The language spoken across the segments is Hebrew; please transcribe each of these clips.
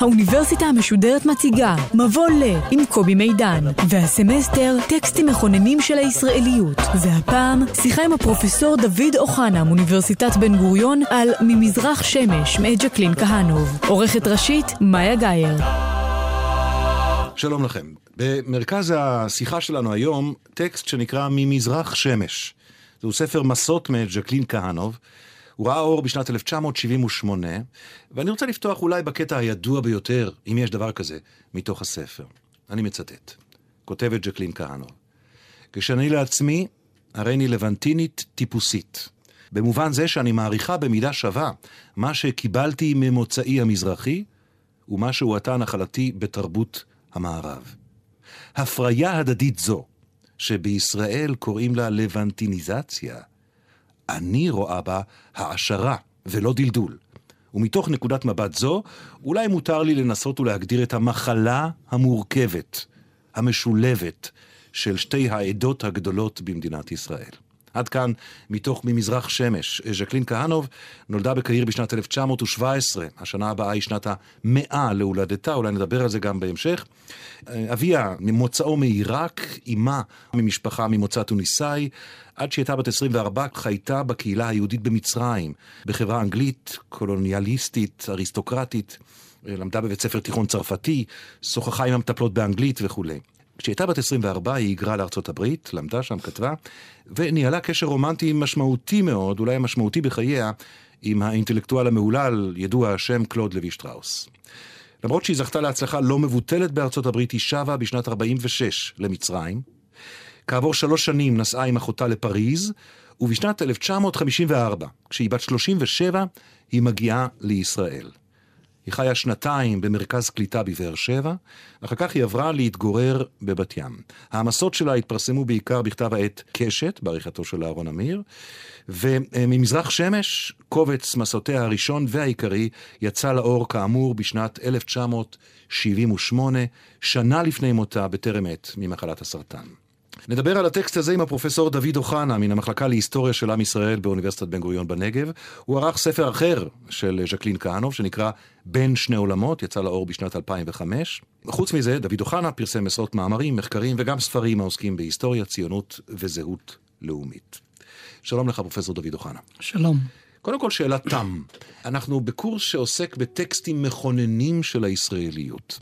האוניברסיטה המשודרת מציגה מבוא ל עם קובי מידן, והסמסטר טקסטים מכוננים של הישראליות. והפעם שיחה עם הפרופסור דוד אוחנה מאוניברסיטת בן גוריון על ממזרח שמש מאת ג'קלין כהנוב. עורכת ראשית מאיה גאייר. שלום לכם. במרכז השיחה שלנו היום, טקסט שנקרא ממזרח שמש. זהו ספר מסות מאת ז'קלין כהנוב. הוא ראה אור בשנת 1978, ואני רוצה לפתוח אולי בקטע הידוע ביותר, אם יש דבר כזה, מתוך הספר. אני מצטט. כותבת ג'קלין כהנוב: כשאני לעצמי, הריני לבנטינית טיפוסית. במובן זה שאני מעריכה במידה שווה מה שקיבלתי ממוצאי המזרחי, ומה שהואטה נחלתי בתרבות המערב. הפריה הדדית זו, שבישראל קוראים לה לבנטיניזציה, אני רואה בה העשרה ולא דלדול. ומתוך נקודת מבט זו, אולי מותר לי לנסות ולהגדיר את המחלה המורכבת, המשולבת, של שתי העדות הגדולות במדינת ישראל. עד כאן, מתוך ממזרח שמש. ז'קלין כהנוב נולדה בקהיר בשנת 1917, השנה הבאה היא שנת המאה להולדתה, אולי נדבר על זה גם בהמשך. אביה, ממוצאו מעיראק, אמה ממשפחה ממוצא טוניסאי, עד שהייתה בת 24 חייתה בקהילה היהודית במצרים, בחברה אנגלית, קולוניאליסטית, אריסטוקרטית. למדה בבית ספר תיכון צרפתי, שוחחה עם המטפלות באנגלית וכולי. כשהייתה בת 24 היא היגרה לארצות הברית, למדה שם, כתבה, וניהלה קשר רומנטי משמעותי מאוד, אולי המשמעותי בחייה, עם האינטלקטואל המהולל, ידוע השם קלוד לוי שטראוס. למרות שהיא זכתה להצלחה לא מבוטלת בארצות הברית, היא שבה בשנת 46 למצרים. כעבור שלוש שנים נסעה עם אחותה לפריז, ובשנת 1954, כשהיא בת 37, היא מגיעה לישראל. היא חיה שנתיים במרכז קליטה בבאר שבע, אחר כך היא עברה להתגורר בבת ים. העמסות שלה התפרסמו בעיקר בכתב העת קשת, בעריכתו של אהרון אמיר, וממזרח שמש, קובץ מסעותיה הראשון והעיקרי, יצא לאור כאמור בשנת 1978, שנה לפני מותה בטרם עת ממחלת הסרטן. נדבר על הטקסט הזה עם הפרופסור דוד אוחנה מן המחלקה להיסטוריה של עם ישראל באוניברסיטת בן גוריון בנגב. הוא ערך ספר אחר של ז'קלין כהנוב שנקרא בין שני עולמות, יצא לאור בשנת 2005. חוץ מזה, דוד אוחנה פרסם עשרות מאמרים, מחקרים וגם ספרים העוסקים בהיסטוריה, ציונות וזהות לאומית. שלום לך, פרופסור דוד אוחנה. שלום. קודם כל, שאלת תם. אנחנו בקורס שעוסק בטקסטים מכוננים של הישראליות.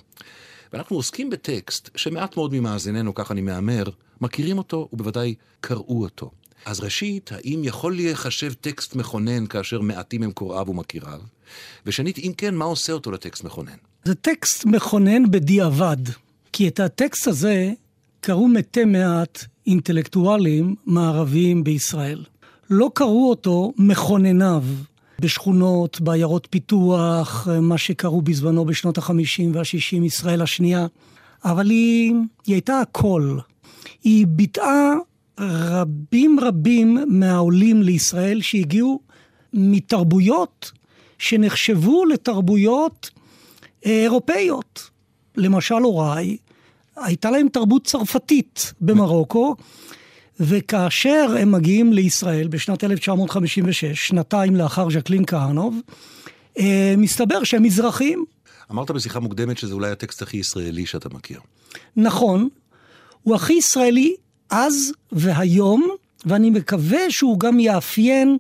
ואנחנו עוסקים בטקסט שמעט מאוד ממאזיננו, כך אני מהמר, מכירים אותו ובוודאי קראו אותו. אז ראשית, האם יכול להיחשב טקסט מכונן כאשר מעטים הם קוראיו ומכיריו? ושנית, אם כן, מה עושה אותו לטקסט מכונן? זה טקסט מכונן בדיעבד, כי את הטקסט הזה קראו מתי מעט אינטלקטואלים מערביים בישראל. לא קראו אותו מכונניו בשכונות, בעיירות פיתוח, מה שקראו בזמנו בשנות ה-50 וה-60, ישראל השנייה, אבל היא, היא הייתה הכל. היא ביטאה רבים רבים מהעולים לישראל שהגיעו מתרבויות שנחשבו לתרבויות אה, אירופאיות. למשל הוריי, הייתה להם תרבות צרפתית במרוקו, וכאשר הם מגיעים לישראל בשנת 1956, שנתיים לאחר ז'קלין כהנוב, אה, מסתבר שהם מזרחים. אמרת בשיחה מוקדמת שזה אולי הטקסט הכי ישראלי שאתה מכיר. נכון, הוא הכי ישראלי אז והיום, ואני מקווה שהוא גם יאפיין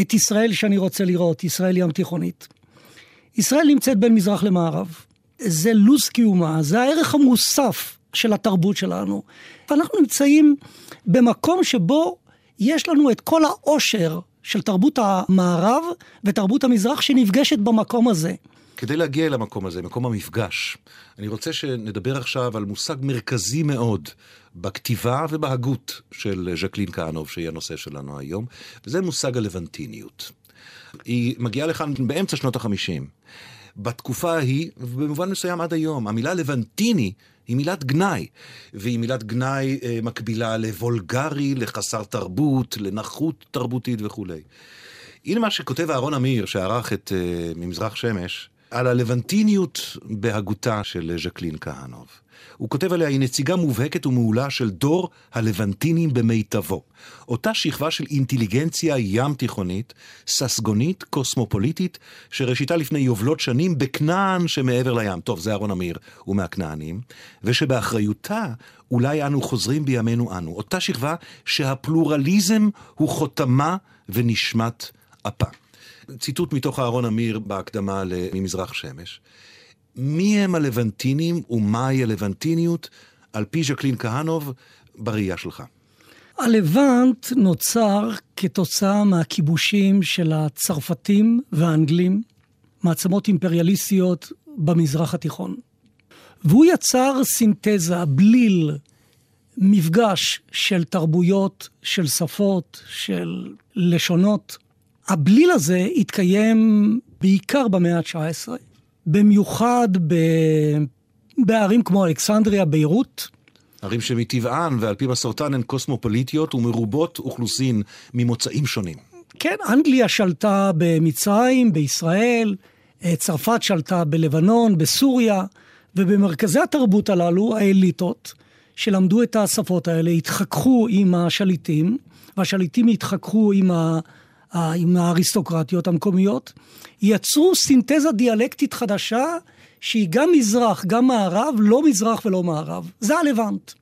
את ישראל שאני רוצה לראות, ישראל ים תיכונית. ישראל נמצאת בין מזרח למערב. זה לו"ז קיומה, זה הערך המוסף של התרבות שלנו. ואנחנו נמצאים במקום שבו יש לנו את כל העושר של תרבות המערב ותרבות המזרח שנפגשת במקום הזה. כדי להגיע אל המקום הזה, מקום המפגש, אני רוצה שנדבר עכשיו על מושג מרכזי מאוד בכתיבה ובהגות של ז'קלין כהנוב, שהיא הנושא שלנו היום, וזה מושג הלבנטיניות. היא מגיעה לכאן באמצע שנות החמישים. בתקופה ההיא, ובמובן מסוים עד היום, המילה לבנטיני היא מילת גנאי, והיא מילת גנאי אה, מקבילה לוולגרי, לחסר תרבות, לנחות תרבותית וכולי. הנה מה שכותב אהרון אמיר, שערך את אה, ממזרח שמש, על הלבנטיניות בהגותה של ז'קלין כהנוב. הוא כותב עליה, היא נציגה מובהקת ומעולה של דור הלבנטינים במיטבו. אותה שכבה של אינטליגנציה ים תיכונית, ססגונית, קוסמופוליטית, שראשיתה לפני יובלות שנים בכנען שמעבר לים. טוב, זה אהרון אמיר, הוא מהכנענים. ושבאחריותה אולי אנו חוזרים בימינו אנו. אותה שכבה שהפלורליזם הוא חותמה ונשמת אפה. ציטוט מתוך אהרון אמיר בהקדמה ממזרח שמש. מי הם הלבנטינים ומהי הלבנטיניות, על פי ז'קלין כהנוב, בראייה שלך? הלבנט נוצר כתוצאה מהכיבושים של הצרפתים והאנגלים, מעצמות אימפריאליסטיות במזרח התיכון. והוא יצר סינתזה, בליל, מפגש של תרבויות, של שפות, של לשונות. הבליל הזה התקיים בעיקר במאה ה-19, במיוחד ב... בערים כמו אלכסנדריה, ביירות. ערים שמטבען ועל פי מסורתן הן קוסמופוליטיות ומרובות אוכלוסין ממוצאים שונים. כן, אנגליה שלטה במצרים, בישראל, אה, צרפת שלטה בלבנון, בסוריה, ובמרכזי התרבות הללו, האליטות, שלמדו את השפות האלה, התחככו עם השליטים, והשליטים התחככו עם, ה, עם האריסטוקרטיות המקומיות, יצרו סינתזה דיאלקטית חדשה שהיא גם מזרח, גם מערב, לא מזרח ולא מערב. זה הלבנט.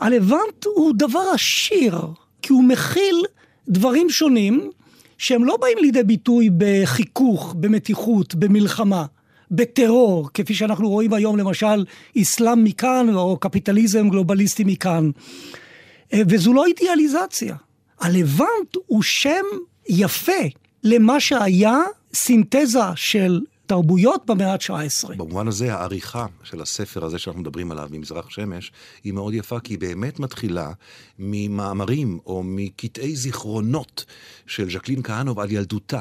הלבנט הוא דבר עשיר, כי הוא מכיל דברים שונים שהם לא באים לידי ביטוי בחיכוך, במתיחות, במלחמה, בטרור, כפי שאנחנו רואים היום למשל אסלאם מכאן או קפיטליזם גלובליסטי מכאן. אה, וזו לא אידיאליזציה. הלבנט הוא שם יפה למה שהיה סינתזה של תרבויות במאה ה-19. במובן הזה העריכה של הספר הזה שאנחנו מדברים עליו, ממזרח שמש, היא מאוד יפה, כי היא באמת מתחילה ממאמרים או מקטעי זיכרונות של ז'קלין כהנוב על ילדותה.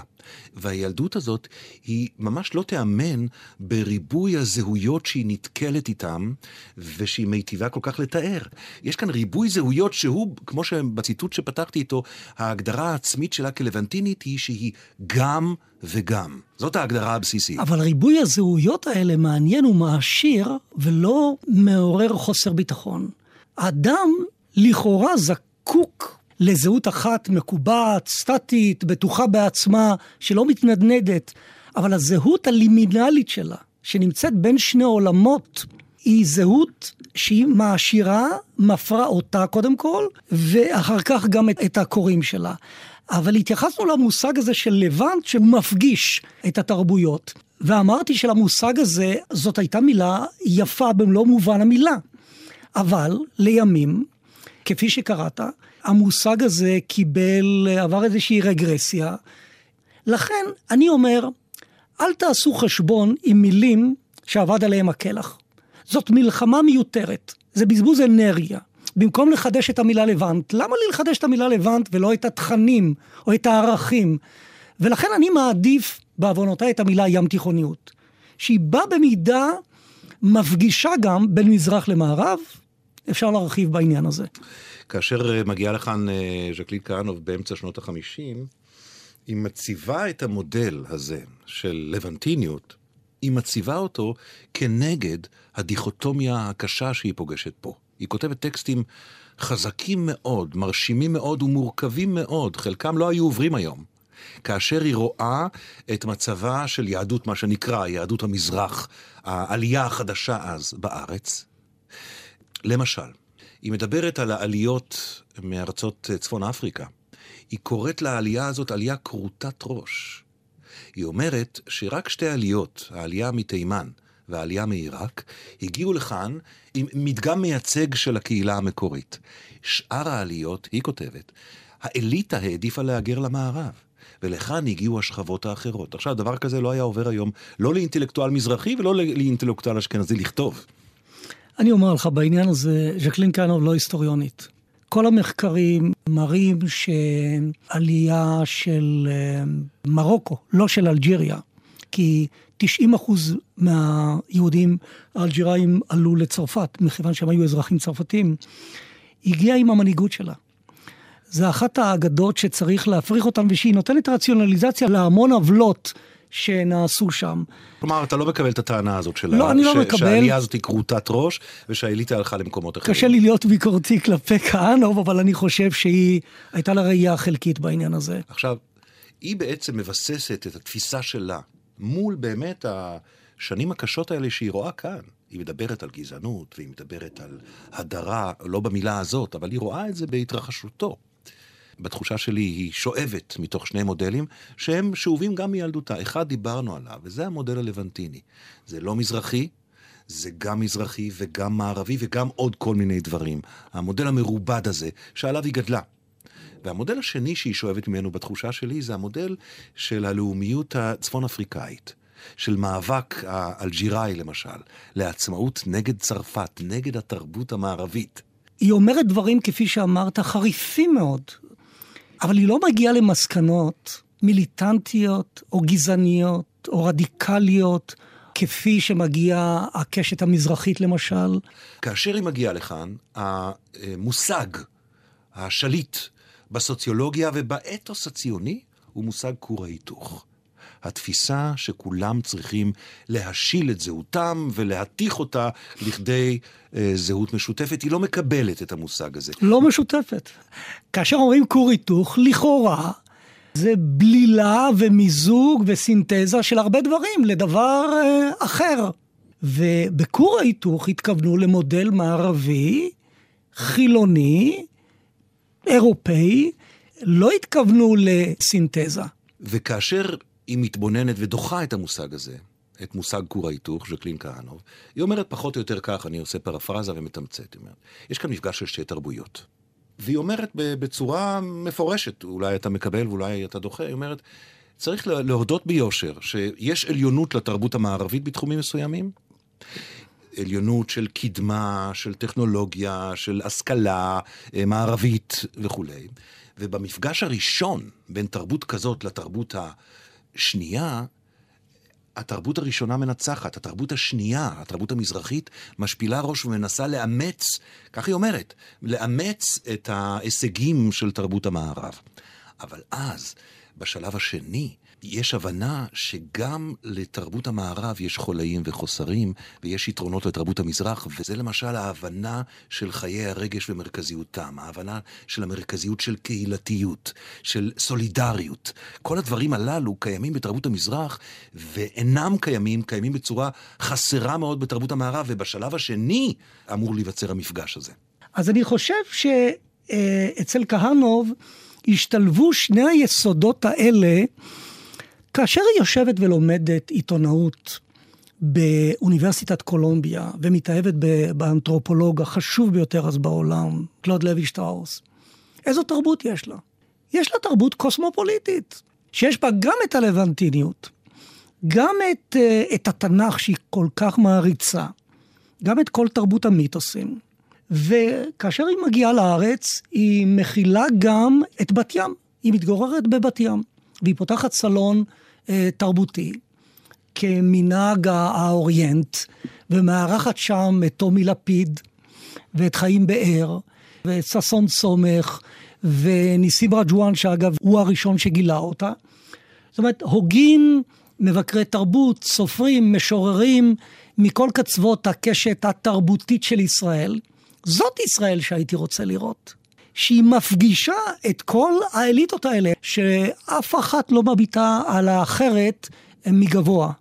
והילדות הזאת היא ממש לא תיאמן בריבוי הזהויות שהיא נתקלת איתם, ושהיא מיטיבה כל כך לתאר. יש כאן ריבוי זהויות שהוא, כמו שבציטוט שפתחתי איתו, ההגדרה העצמית שלה כלבנטינית היא שהיא גם וגם. זאת ההגדרה הבסיסית. אבל ריבוי הזהויות האלה מעניין ומעשיר, ולא מעורר חוסר ביטחון. האדם לכאורה זקוק לזהות אחת מקובעת, סטטית, בטוחה בעצמה, שלא מתנדנדת, אבל הזהות הלימינלית שלה, שנמצאת בין שני עולמות, היא זהות שהיא מעשירה, מפרה אותה קודם כל, ואחר כך גם את, את הקוראים שלה. אבל התייחסנו למושג הזה של לבנט שמפגיש את התרבויות. ואמרתי שלמושג הזה, זאת הייתה מילה יפה במלוא מובן המילה. אבל לימים, כפי שקראת, המושג הזה קיבל, עבר איזושהי רגרסיה. לכן, אני אומר, אל תעשו חשבון עם מילים שאבד עליהם הקלח. זאת מלחמה מיותרת, זה בזבוז אנרגיה. במקום לחדש את המילה לבנט, למה לי לחדש את המילה לבנט ולא את התכנים או את הערכים? ולכן אני מעדיף בעוונותיי את המילה ים תיכוניות, שהיא באה במידה מפגישה גם בין מזרח למערב, אפשר להרחיב בעניין הזה. כאשר אה, מגיעה לכאן אה, ז'קלין כהנוב באמצע שנות החמישים, היא מציבה את המודל הזה של לבנטיניות, היא מציבה אותו כנגד הדיכוטומיה הקשה שהיא פוגשת פה. היא כותבת טקסטים חזקים מאוד, מרשימים מאוד ומורכבים מאוד, חלקם לא היו עוברים היום. כאשר היא רואה את מצבה של יהדות, מה שנקרא יהדות המזרח, העלייה החדשה אז בארץ. למשל, היא מדברת על העליות מארצות צפון אפריקה. היא קוראת לעלייה הזאת עלייה כרותת ראש. היא אומרת שרק שתי עליות, העלייה מתימן והעלייה מעיראק, הגיעו לכאן עם מדגם מייצג של הקהילה המקורית. שאר העליות, היא כותבת, האליטה העדיפה להגר למערב. ולכאן הגיעו השכבות האחרות. עכשיו, דבר כזה לא היה עובר היום, לא לאינטלקטואל מזרחי ולא לאינטלקטואל אשכנזי לכתוב. אני אומר לך, בעניין הזה, ז'קלין קיינוב לא היסטוריונית. כל המחקרים מראים שעלייה של אה, מרוקו, לא של אלג'יריה, כי 90 אחוז מהיהודים האלג'יראים עלו לצרפת, מכיוון שהם היו אזרחים צרפתים, הגיעה עם המנהיגות שלה. זה אחת האגדות שצריך להפריך אותן, ושהיא נותנת רציונליזציה להמון עוולות שנעשו שם. כלומר, אתה לא מקבל את הטענה הזאת של לא, אני לא מקבל. שהעלייה הזאת היא כרותת ראש, ושהאליטה הלכה למקומות אחרים. קשה לי להיות ביקורתי כלפי כהנוב, אבל אני חושב שהיא הייתה לה ראייה חלקית בעניין הזה. עכשיו, היא בעצם מבססת את התפיסה שלה מול באמת השנים הקשות האלה שהיא רואה כאן. היא מדברת על גזענות, והיא מדברת על הדרה, לא במילה הזאת, אבל היא רואה את זה בהתרחשותו. בתחושה שלי היא שואבת מתוך שני מודלים שהם שאובים גם מילדותה. אחד דיברנו עליו, וזה המודל הלבנטיני. זה לא מזרחי, זה גם מזרחי וגם מערבי וגם עוד כל מיני דברים. המודל המרובד הזה, שעליו היא גדלה. והמודל השני שהיא שואבת ממנו בתחושה שלי זה המודל של הלאומיות הצפון אפריקאית. של מאבק האלג'יראי למשל, לעצמאות נגד צרפת, נגד התרבות המערבית. היא אומרת דברים, כפי שאמרת, חריפים מאוד, אבל היא לא מגיעה למסקנות מיליטנטיות או גזעניות או רדיקליות, כפי שמגיעה הקשת המזרחית למשל. כאשר היא מגיעה לכאן, המושג, השליט בסוציולוגיה ובאתוס הציוני, הוא מושג כור ההיתוך. התפיסה שכולם צריכים להשיל את זהותם ולהתיך אותה לכדי אה, זהות משותפת, היא לא מקבלת את המושג הזה. לא משותפת. כאשר אומרים כור היתוך, לכאורה זה בלילה ומיזוג וסינתזה של הרבה דברים לדבר אה, אחר. ובכור ההיתוך התכוונו למודל מערבי, חילוני, אירופאי, לא התכוונו לסינתזה. וכאשר היא מתבוננת ודוחה את המושג הזה, את מושג כור ההיתוך, ז'קלין כהנוב, היא אומרת פחות או יותר כך, אני עושה פרפרזה ומתמצת, היא אומרת, יש כאן מפגש של שתי תרבויות. והיא אומרת בצורה מפורשת, אולי אתה מקבל ואולי אתה דוחה, היא אומרת, צריך להודות ביושר שיש עליונות לתרבות המערבית בתחומים מסוימים, עליונות של קדמה, של טכנולוגיה, של השכלה אה, מערבית וכולי. ובמפגש הראשון בין תרבות כזאת לתרבות השנייה, התרבות הראשונה מנצחת, התרבות השנייה, התרבות המזרחית, משפילה ראש ומנסה לאמץ, כך היא אומרת, לאמץ את ההישגים של תרבות המערב. אבל אז, בשלב השני, יש הבנה שגם לתרבות המערב יש חולאים וחוסרים, ויש יתרונות לתרבות המזרח, וזה למשל ההבנה של חיי הרגש ומרכזיותם, ההבנה של המרכזיות של קהילתיות, של סולידריות. כל הדברים הללו קיימים בתרבות המזרח, ואינם קיימים, קיימים בצורה חסרה מאוד בתרבות המערב, ובשלב השני אמור להיווצר המפגש הזה. אז אני חושב שאצל כהנוב השתלבו שני היסודות האלה כאשר היא יושבת ולומדת עיתונאות באוניברסיטת קולומביה ומתאהבת באנתרופולוג החשוב ביותר אז בעולם, קלוד לוי שטראוס, איזו תרבות יש לה? יש לה תרבות קוסמופוליטית, שיש בה גם את הלבנטיניות, גם את, אה, את התנ"ך שהיא כל כך מעריצה, גם את כל תרבות המיתוסים. וכאשר היא מגיעה לארץ, היא מכילה גם את בת ים. היא מתגוררת בבת ים, והיא פותחת סלון אה, תרבותי, כמנהג האוריינט, ומארחת שם את טומי לפיד, ואת חיים באר, ואת ששון סומך, וניסים רג'ואן, שאגב, הוא הראשון שגילה אותה. זאת אומרת, הוגים מבקרי תרבות, סופרים, משוררים, מכל קצוות הקשת התרבותית של ישראל. זאת ישראל שהייתי רוצה לראות. שהיא מפגישה את כל האליטות האלה, שאף אחת לא מביטה על האחרת מגבוה.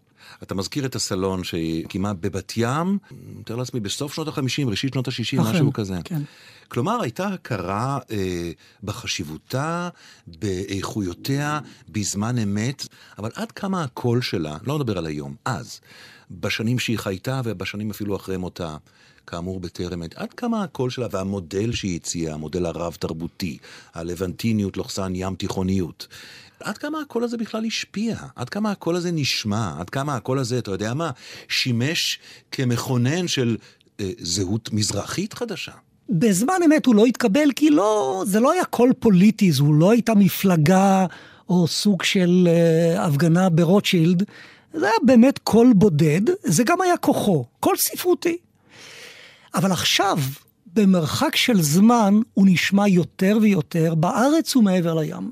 אתה מזכיר את הסלון שהיא קיימה בבת ים, אני מתאר לעצמי, בסוף שנות ה-50, ראשית שנות ה-60, משהו כזה. כן. כלומר, הייתה הכרה אה, בחשיבותה, באיכויותיה, בזמן אמת, אבל עד כמה הקול שלה, לא נדבר על היום, אז, בשנים שהיא חייתה ובשנים אפילו אחרי מותה, כאמור בטרם עת, עד כמה הקול שלה והמודל שהיא הציעה, המודל הרב-תרבותי, הלבנטיניות לוחסן ים תיכוניות, עד כמה הקול הזה בכלל השפיע? עד כמה הקול הזה נשמע? עד כמה הקול הזה, אתה יודע מה, שימש כמכונן של אה, זהות מזרחית חדשה? בזמן אמת הוא לא התקבל כי לא, זה לא היה קול פוליטי, זו לא הייתה מפלגה או סוג של אה, הפגנה ברוטשילד. זה היה באמת קול בודד, זה גם היה כוחו, קול ספרותי. אבל עכשיו, במרחק של זמן, הוא נשמע יותר ויותר בארץ ומעבר לים.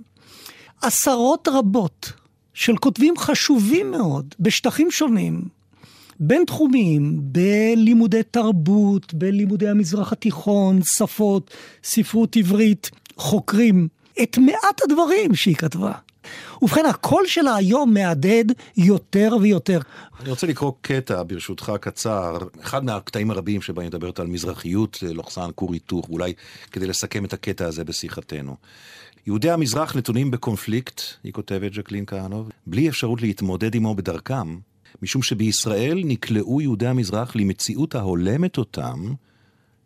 עשרות רבות של כותבים חשובים מאוד, בשטחים שונים, בינתחומיים, בלימודי תרבות, בלימודי המזרח התיכון, שפות, ספרות עברית, חוקרים, את מעט הדברים שהיא כתבה. ובכן, הקול שלה היום מהדהד יותר ויותר. אני רוצה לקרוא קטע, ברשותך, קצר, אחד מהקטעים הרבים שבהם מדברת על מזרחיות, לוחסן כור היתוך, אולי כדי לסכם את הקטע הזה בשיחתנו. יהודי המזרח נתונים בקונפליקט, היא כותבת ז'קלין כהנוב, בלי אפשרות להתמודד עמו בדרכם, משום שבישראל נקלעו יהודי המזרח למציאות ההולמת אותם,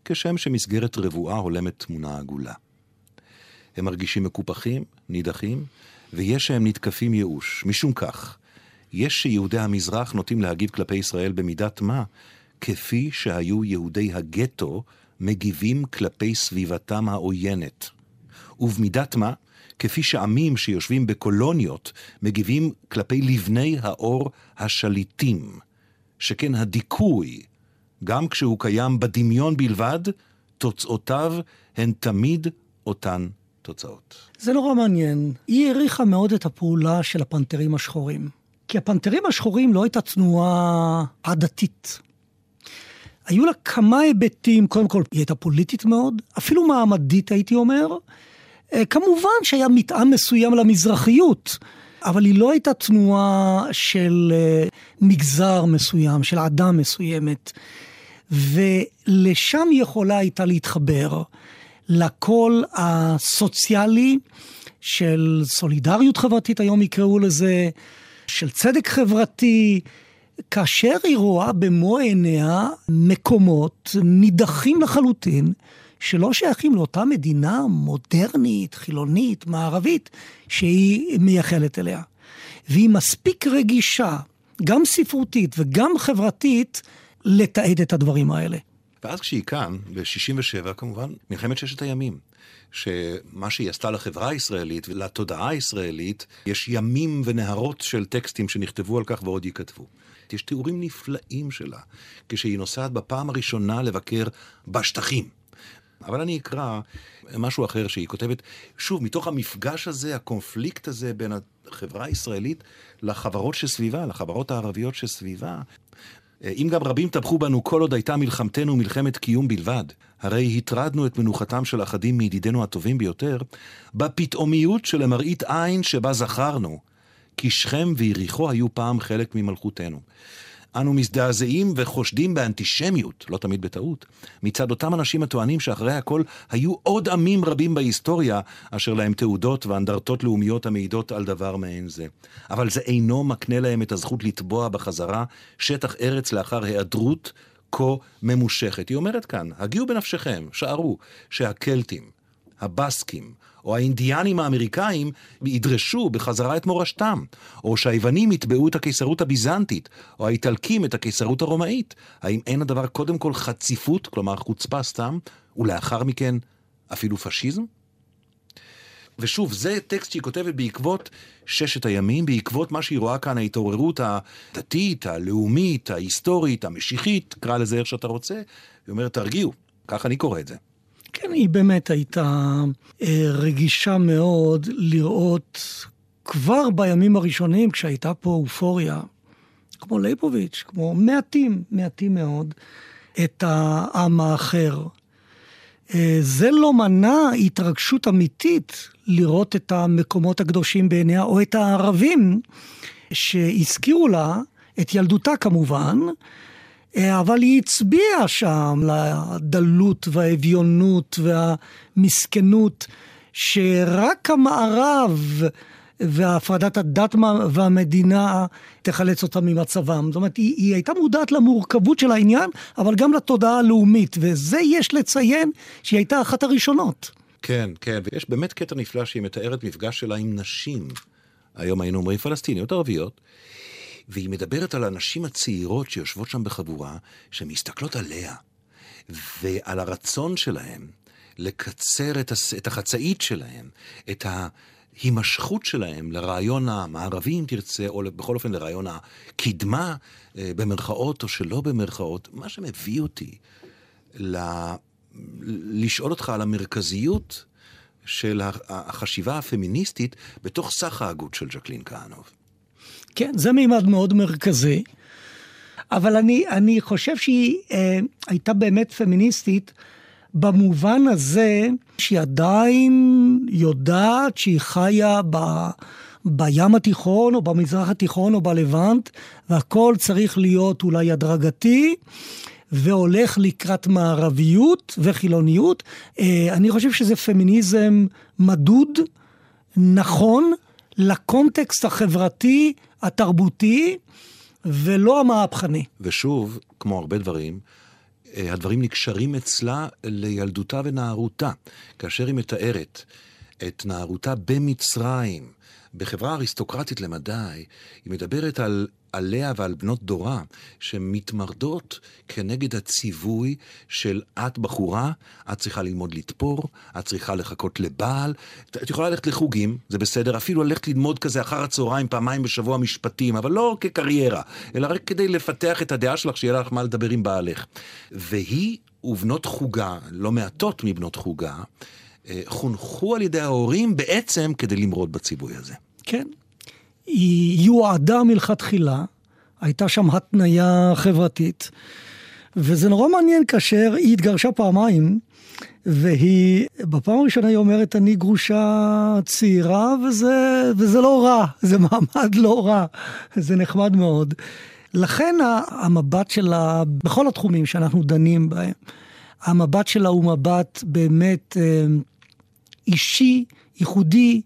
כשם שמסגרת רבועה הולמת תמונה עגולה. הם מרגישים מקופחים, נידחים, ויש שהם נתקפים ייאוש. משום כך, יש שיהודי המזרח נוטים להגיב כלפי ישראל במידת מה, כפי שהיו יהודי הגטו מגיבים כלפי סביבתם העוינת. ובמידת מה, כפי שעמים שיושבים בקולוניות מגיבים כלפי לבני האור השליטים, שכן הדיכוי, גם כשהוא קיים בדמיון בלבד, תוצאותיו הן תמיד אותן תוצאות. זה נורא מעניין. היא העריכה מאוד את הפעולה של הפנתרים השחורים. כי הפנתרים השחורים לא הייתה תנועה עדתית. היו לה כמה היבטים, קודם כל, היא הייתה פוליטית מאוד, אפילו מעמדית הייתי אומר. אה, כמובן שהיה מתאם מסוים למזרחיות, אבל היא לא הייתה תנועה של אה, מגזר מסוים, של אדם מסוימת. ולשם היא יכולה הייתה להתחבר. לקול הסוציאלי של סולידריות חברתית, היום יקראו לזה, של צדק חברתי, כאשר היא רואה במו עיניה מקומות נידחים לחלוטין, שלא שייכים לאותה מדינה מודרנית, חילונית, מערבית, שהיא מייחלת אליה. והיא מספיק רגישה, גם ספרותית וגם חברתית, לתעד את הדברים האלה. ואז כשהיא כאן, ב-67' כמובן, מלחמת ששת הימים. שמה שהיא עשתה לחברה הישראלית ולתודעה הישראלית, יש ימים ונהרות של טקסטים שנכתבו על כך ועוד ייכתבו. יש תיאורים נפלאים שלה, כשהיא נוסעת בפעם הראשונה לבקר בשטחים. אבל אני אקרא משהו אחר שהיא כותבת, שוב, מתוך המפגש הזה, הקונפליקט הזה בין החברה הישראלית לחברות שסביבה, לחברות הערביות שסביבה, אה, אם גם רבים טבחו בנו כל עוד הייתה מלחמתנו מלחמת קיום בלבד, הרי הטרדנו את מנוחתם של אחדים מידידינו הטובים ביותר, בפתאומיות שלמראית עין שבה זכרנו, כי שכם ויריחו היו פעם חלק ממלכותנו. אנו מזדעזעים וחושדים באנטישמיות, לא תמיד בטעות, מצד אותם אנשים הטוענים שאחרי הכל היו עוד עמים רבים בהיסטוריה, אשר להם תעודות ואנדרטות לאומיות המעידות על דבר מעין זה. אבל זה אינו מקנה להם את הזכות לתבוע בחזרה שטח ארץ לאחר היעדרות כה ממושכת. היא אומרת כאן, הגיעו בנפשכם, שערו, שהקלטים, הבסקים, או האינדיאנים האמריקאים ידרשו בחזרה את מורשתם, או שהיוונים יתבעו את הקיסרות הביזנטית, או האיטלקים את הקיסרות הרומאית. האם אין הדבר קודם כל חציפות, כלומר חוצפה סתם, ולאחר מכן אפילו פשיזם? ושוב, זה טקסט שהיא כותבת בעקבות ששת הימים, בעקבות מה שהיא רואה כאן, ההתעוררות הדתית, הלאומית, ההיסטורית, המשיחית, קרא לזה איך שאתה רוצה. היא אומרת, תרגיעו, ככה אני קורא את זה. כן, היא באמת הייתה אה, רגישה מאוד לראות כבר בימים הראשונים, כשהייתה פה אופוריה, כמו ליבוביץ', כמו מעטים, מעטים מאוד, את העם האחר. אה, זה לא מנע התרגשות אמיתית לראות את המקומות הקדושים בעיניה, או את הערבים שהזכירו לה, את ילדותה כמובן, אבל היא הצביעה שם לדלות והאביונות והמסכנות, שרק המערב והפרדת הדת והמדינה תחלץ אותם ממצבם. זאת אומרת, היא, היא הייתה מודעת למורכבות של העניין, אבל גם לתודעה הלאומית, וזה יש לציין שהיא הייתה אחת הראשונות. כן, כן, ויש באמת קטע נפלא שהיא מתארת מפגש שלה עם נשים. היום היינו אומרים פלסטיניות ערביות, והיא מדברת על הנשים הצעירות שיושבות שם בחבורה, שמסתכלות עליה, ועל הרצון שלהן לקצר את, הס... את החצאית שלהן, את ההימשכות שלהן לרעיון המערבי, אם תרצה, או בכל אופן לרעיון הקדמה, אה, במרכאות או שלא במרכאות, מה שמביא אותי ל... לשאול אותך על המרכזיות של החשיבה הפמיניסטית בתוך סך ההגות של ז'קלין כהנוב. כן, זה מימד מאוד מרכזי. אבל אני, אני חושב שהיא אה, הייתה באמת פמיניסטית במובן הזה שהיא עדיין יודעת שהיא חיה ב... בים התיכון או במזרח התיכון או בלבנט, והכל צריך להיות אולי הדרגתי. והולך לקראת מערביות וחילוניות. אה, אני חושב שזה פמיניזם מדוד, נכון, לקונטקסט החברתי, התרבותי, ולא המהפכני. ושוב, כמו הרבה דברים, אה, הדברים נקשרים אצלה לילדותה ונערותה. כאשר היא מתארת את נערותה במצרים, בחברה אריסטוקרטית למדי, היא מדברת על עליה ועל בנות דורה, שמתמרדות כנגד הציווי של את בחורה, את צריכה ללמוד לתפור, את צריכה לחכות לבעל, את יכולה ללכת לחוגים, זה בסדר, אפילו ללכת ללמוד כזה אחר הצהריים פעמיים בשבוע משפטים, אבל לא כקריירה, אלא רק כדי לפתח את הדעה שלך, שיהיה לך מה לדבר עם בעלך. והיא ובנות חוגה, לא מעטות מבנות חוגה, אה, חונכו על ידי ההורים בעצם כדי למרוד בציווי הזה. כן. היא יועדה מלכתחילה, הייתה שם התניה חברתית, וזה נורא מעניין כאשר היא התגרשה פעמיים, והיא, בפעם הראשונה היא אומרת, אני גרושה צעירה, וזה, וזה לא רע, זה מעמד לא רע, זה נחמד מאוד. לכן המבט שלה, בכל התחומים שאנחנו דנים בהם, המבט שלה הוא מבט באמת אה, אישי, ייחודי,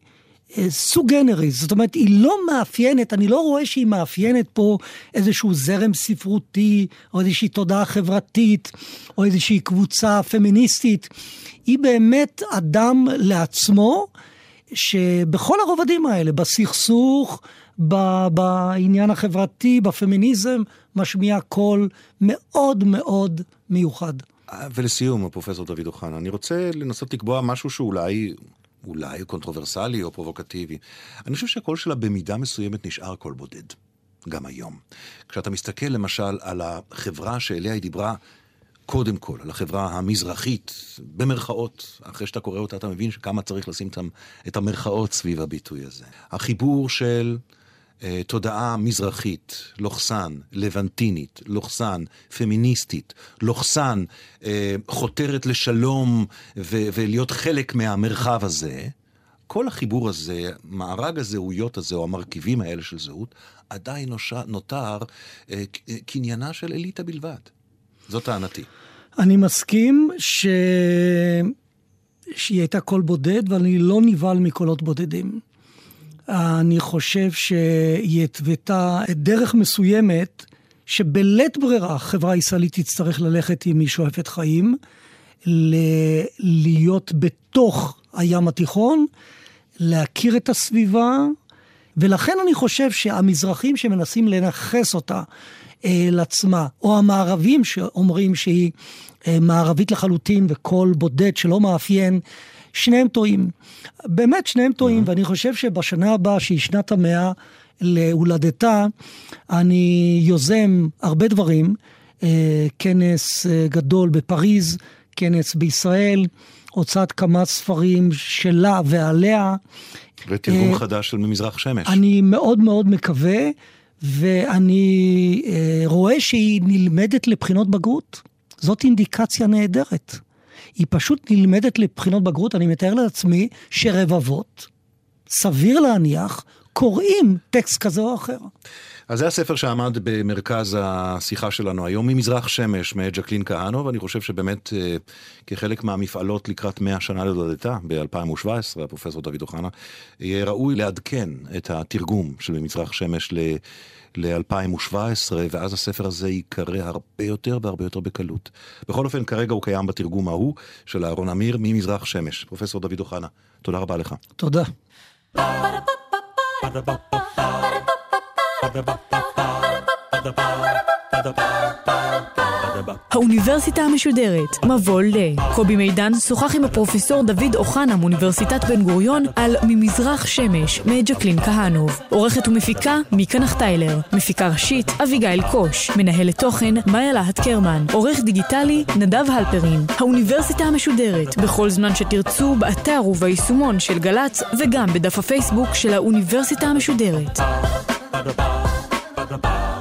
סוג גנריס, זאת אומרת, היא לא מאפיינת, אני לא רואה שהיא מאפיינת פה איזשהו זרם ספרותי, או איזושהי תודעה חברתית, או איזושהי קבוצה פמיניסטית. היא באמת אדם לעצמו, שבכל הרובדים האלה, בסכסוך, בעניין החברתי, בפמיניזם, משמיע קול מאוד מאוד מיוחד. ולסיום, פרופסור דוד אוחנה, אני רוצה לנסות לקבוע משהו שאולי אולי controversial או פרובוקטיבי. אני חושב שהקול שלה במידה מסוימת נשאר קול בודד, גם היום. כשאתה מסתכל למשל על החברה שאליה היא דיברה, קודם כל, על החברה המזרחית, במרכאות, אחרי שאתה קורא אותה אתה מבין שכמה צריך לשים את המרכאות סביב הביטוי הזה. החיבור של... אה, תודעה מזרחית, לוחסן, לבנטינית, לוחסן, פמיניסטית, לוחסן, אה, חותרת לשלום ו- ולהיות חלק מהמרחב הזה, כל החיבור הזה, מארג הזהויות הזה, או המרכיבים האלה של זהות, עדיין נותר אה, קניינה של אליטה בלבד. זאת טענתי. אני מסכים ש... שהיא הייתה קול בודד, ואני לא נבהל מקולות בודדים. אני חושב שהיא התוותה דרך מסוימת שבלית ברירה החברה הישראלית תצטרך ללכת עם היא שואפת חיים, ל- להיות בתוך הים התיכון, להכיר את הסביבה, ולכן אני חושב שהמזרחים שמנסים לנכס אותה אל עצמה, או המערבים שאומרים שהיא אה, מערבית לחלוטין וקול בודד שלא מאפיין שניהם טועים. באמת שניהם טועים, mm-hmm. ואני חושב שבשנה הבאה, שהיא שנת המאה להולדתה, אני יוזם הרבה דברים. אה, כנס אה, גדול בפריז, כנס בישראל, הוצאת כמה ספרים שלה ועליה. ותרגום uh, חדש של ממזרח שמש. אני מאוד מאוד מקווה, ואני רואה שהיא נלמדת לבחינות בגרות. זאת אינדיקציה נהדרת. היא פשוט נלמדת לבחינות בגרות. אני מתאר לעצמי שרבבות, סביר להניח, קוראים טקסט כזה או אחר. אז זה הספר שעמד במרכז השיחה שלנו היום, ממזרח שמש, מאת ג'קלין כהנו, ואני חושב שבאמת אה, כחלק מהמפעלות לקראת 100 שנה לדודתה ב-2017, הפרופסור דוד אוחנה, יהיה ראוי לעדכן את התרגום של ממזרח שמש ל... ל-2017, ואז הספר הזה ייקרא הרבה יותר והרבה יותר בקלות. בכל אופן, כרגע הוא קיים בתרגום ההוא של אהרון אמיר ממזרח שמש. פרופסור דוד אוחנה, תודה רבה לך. תודה. האוניברסיטה המשודרת, מבוא ל. קובי מידן שוחח עם הפרופסור דוד אוחנה מאוניברסיטת בן גוריון על ממזרח שמש מאת ג'קלין כהנוב. עורכת ומפיקה מיקה נחטיילר. מפיקה ראשית אביגיל קוש. מנהלת תוכן מאיה להט קרמן. עורך דיגיטלי נדב הלפרין. האוניברסיטה המשודרת, בכל זמן שתרצו, באתר וביישומון של גל"צ וגם בדף הפייסבוק של האוניברסיטה המשודרת. ba da ba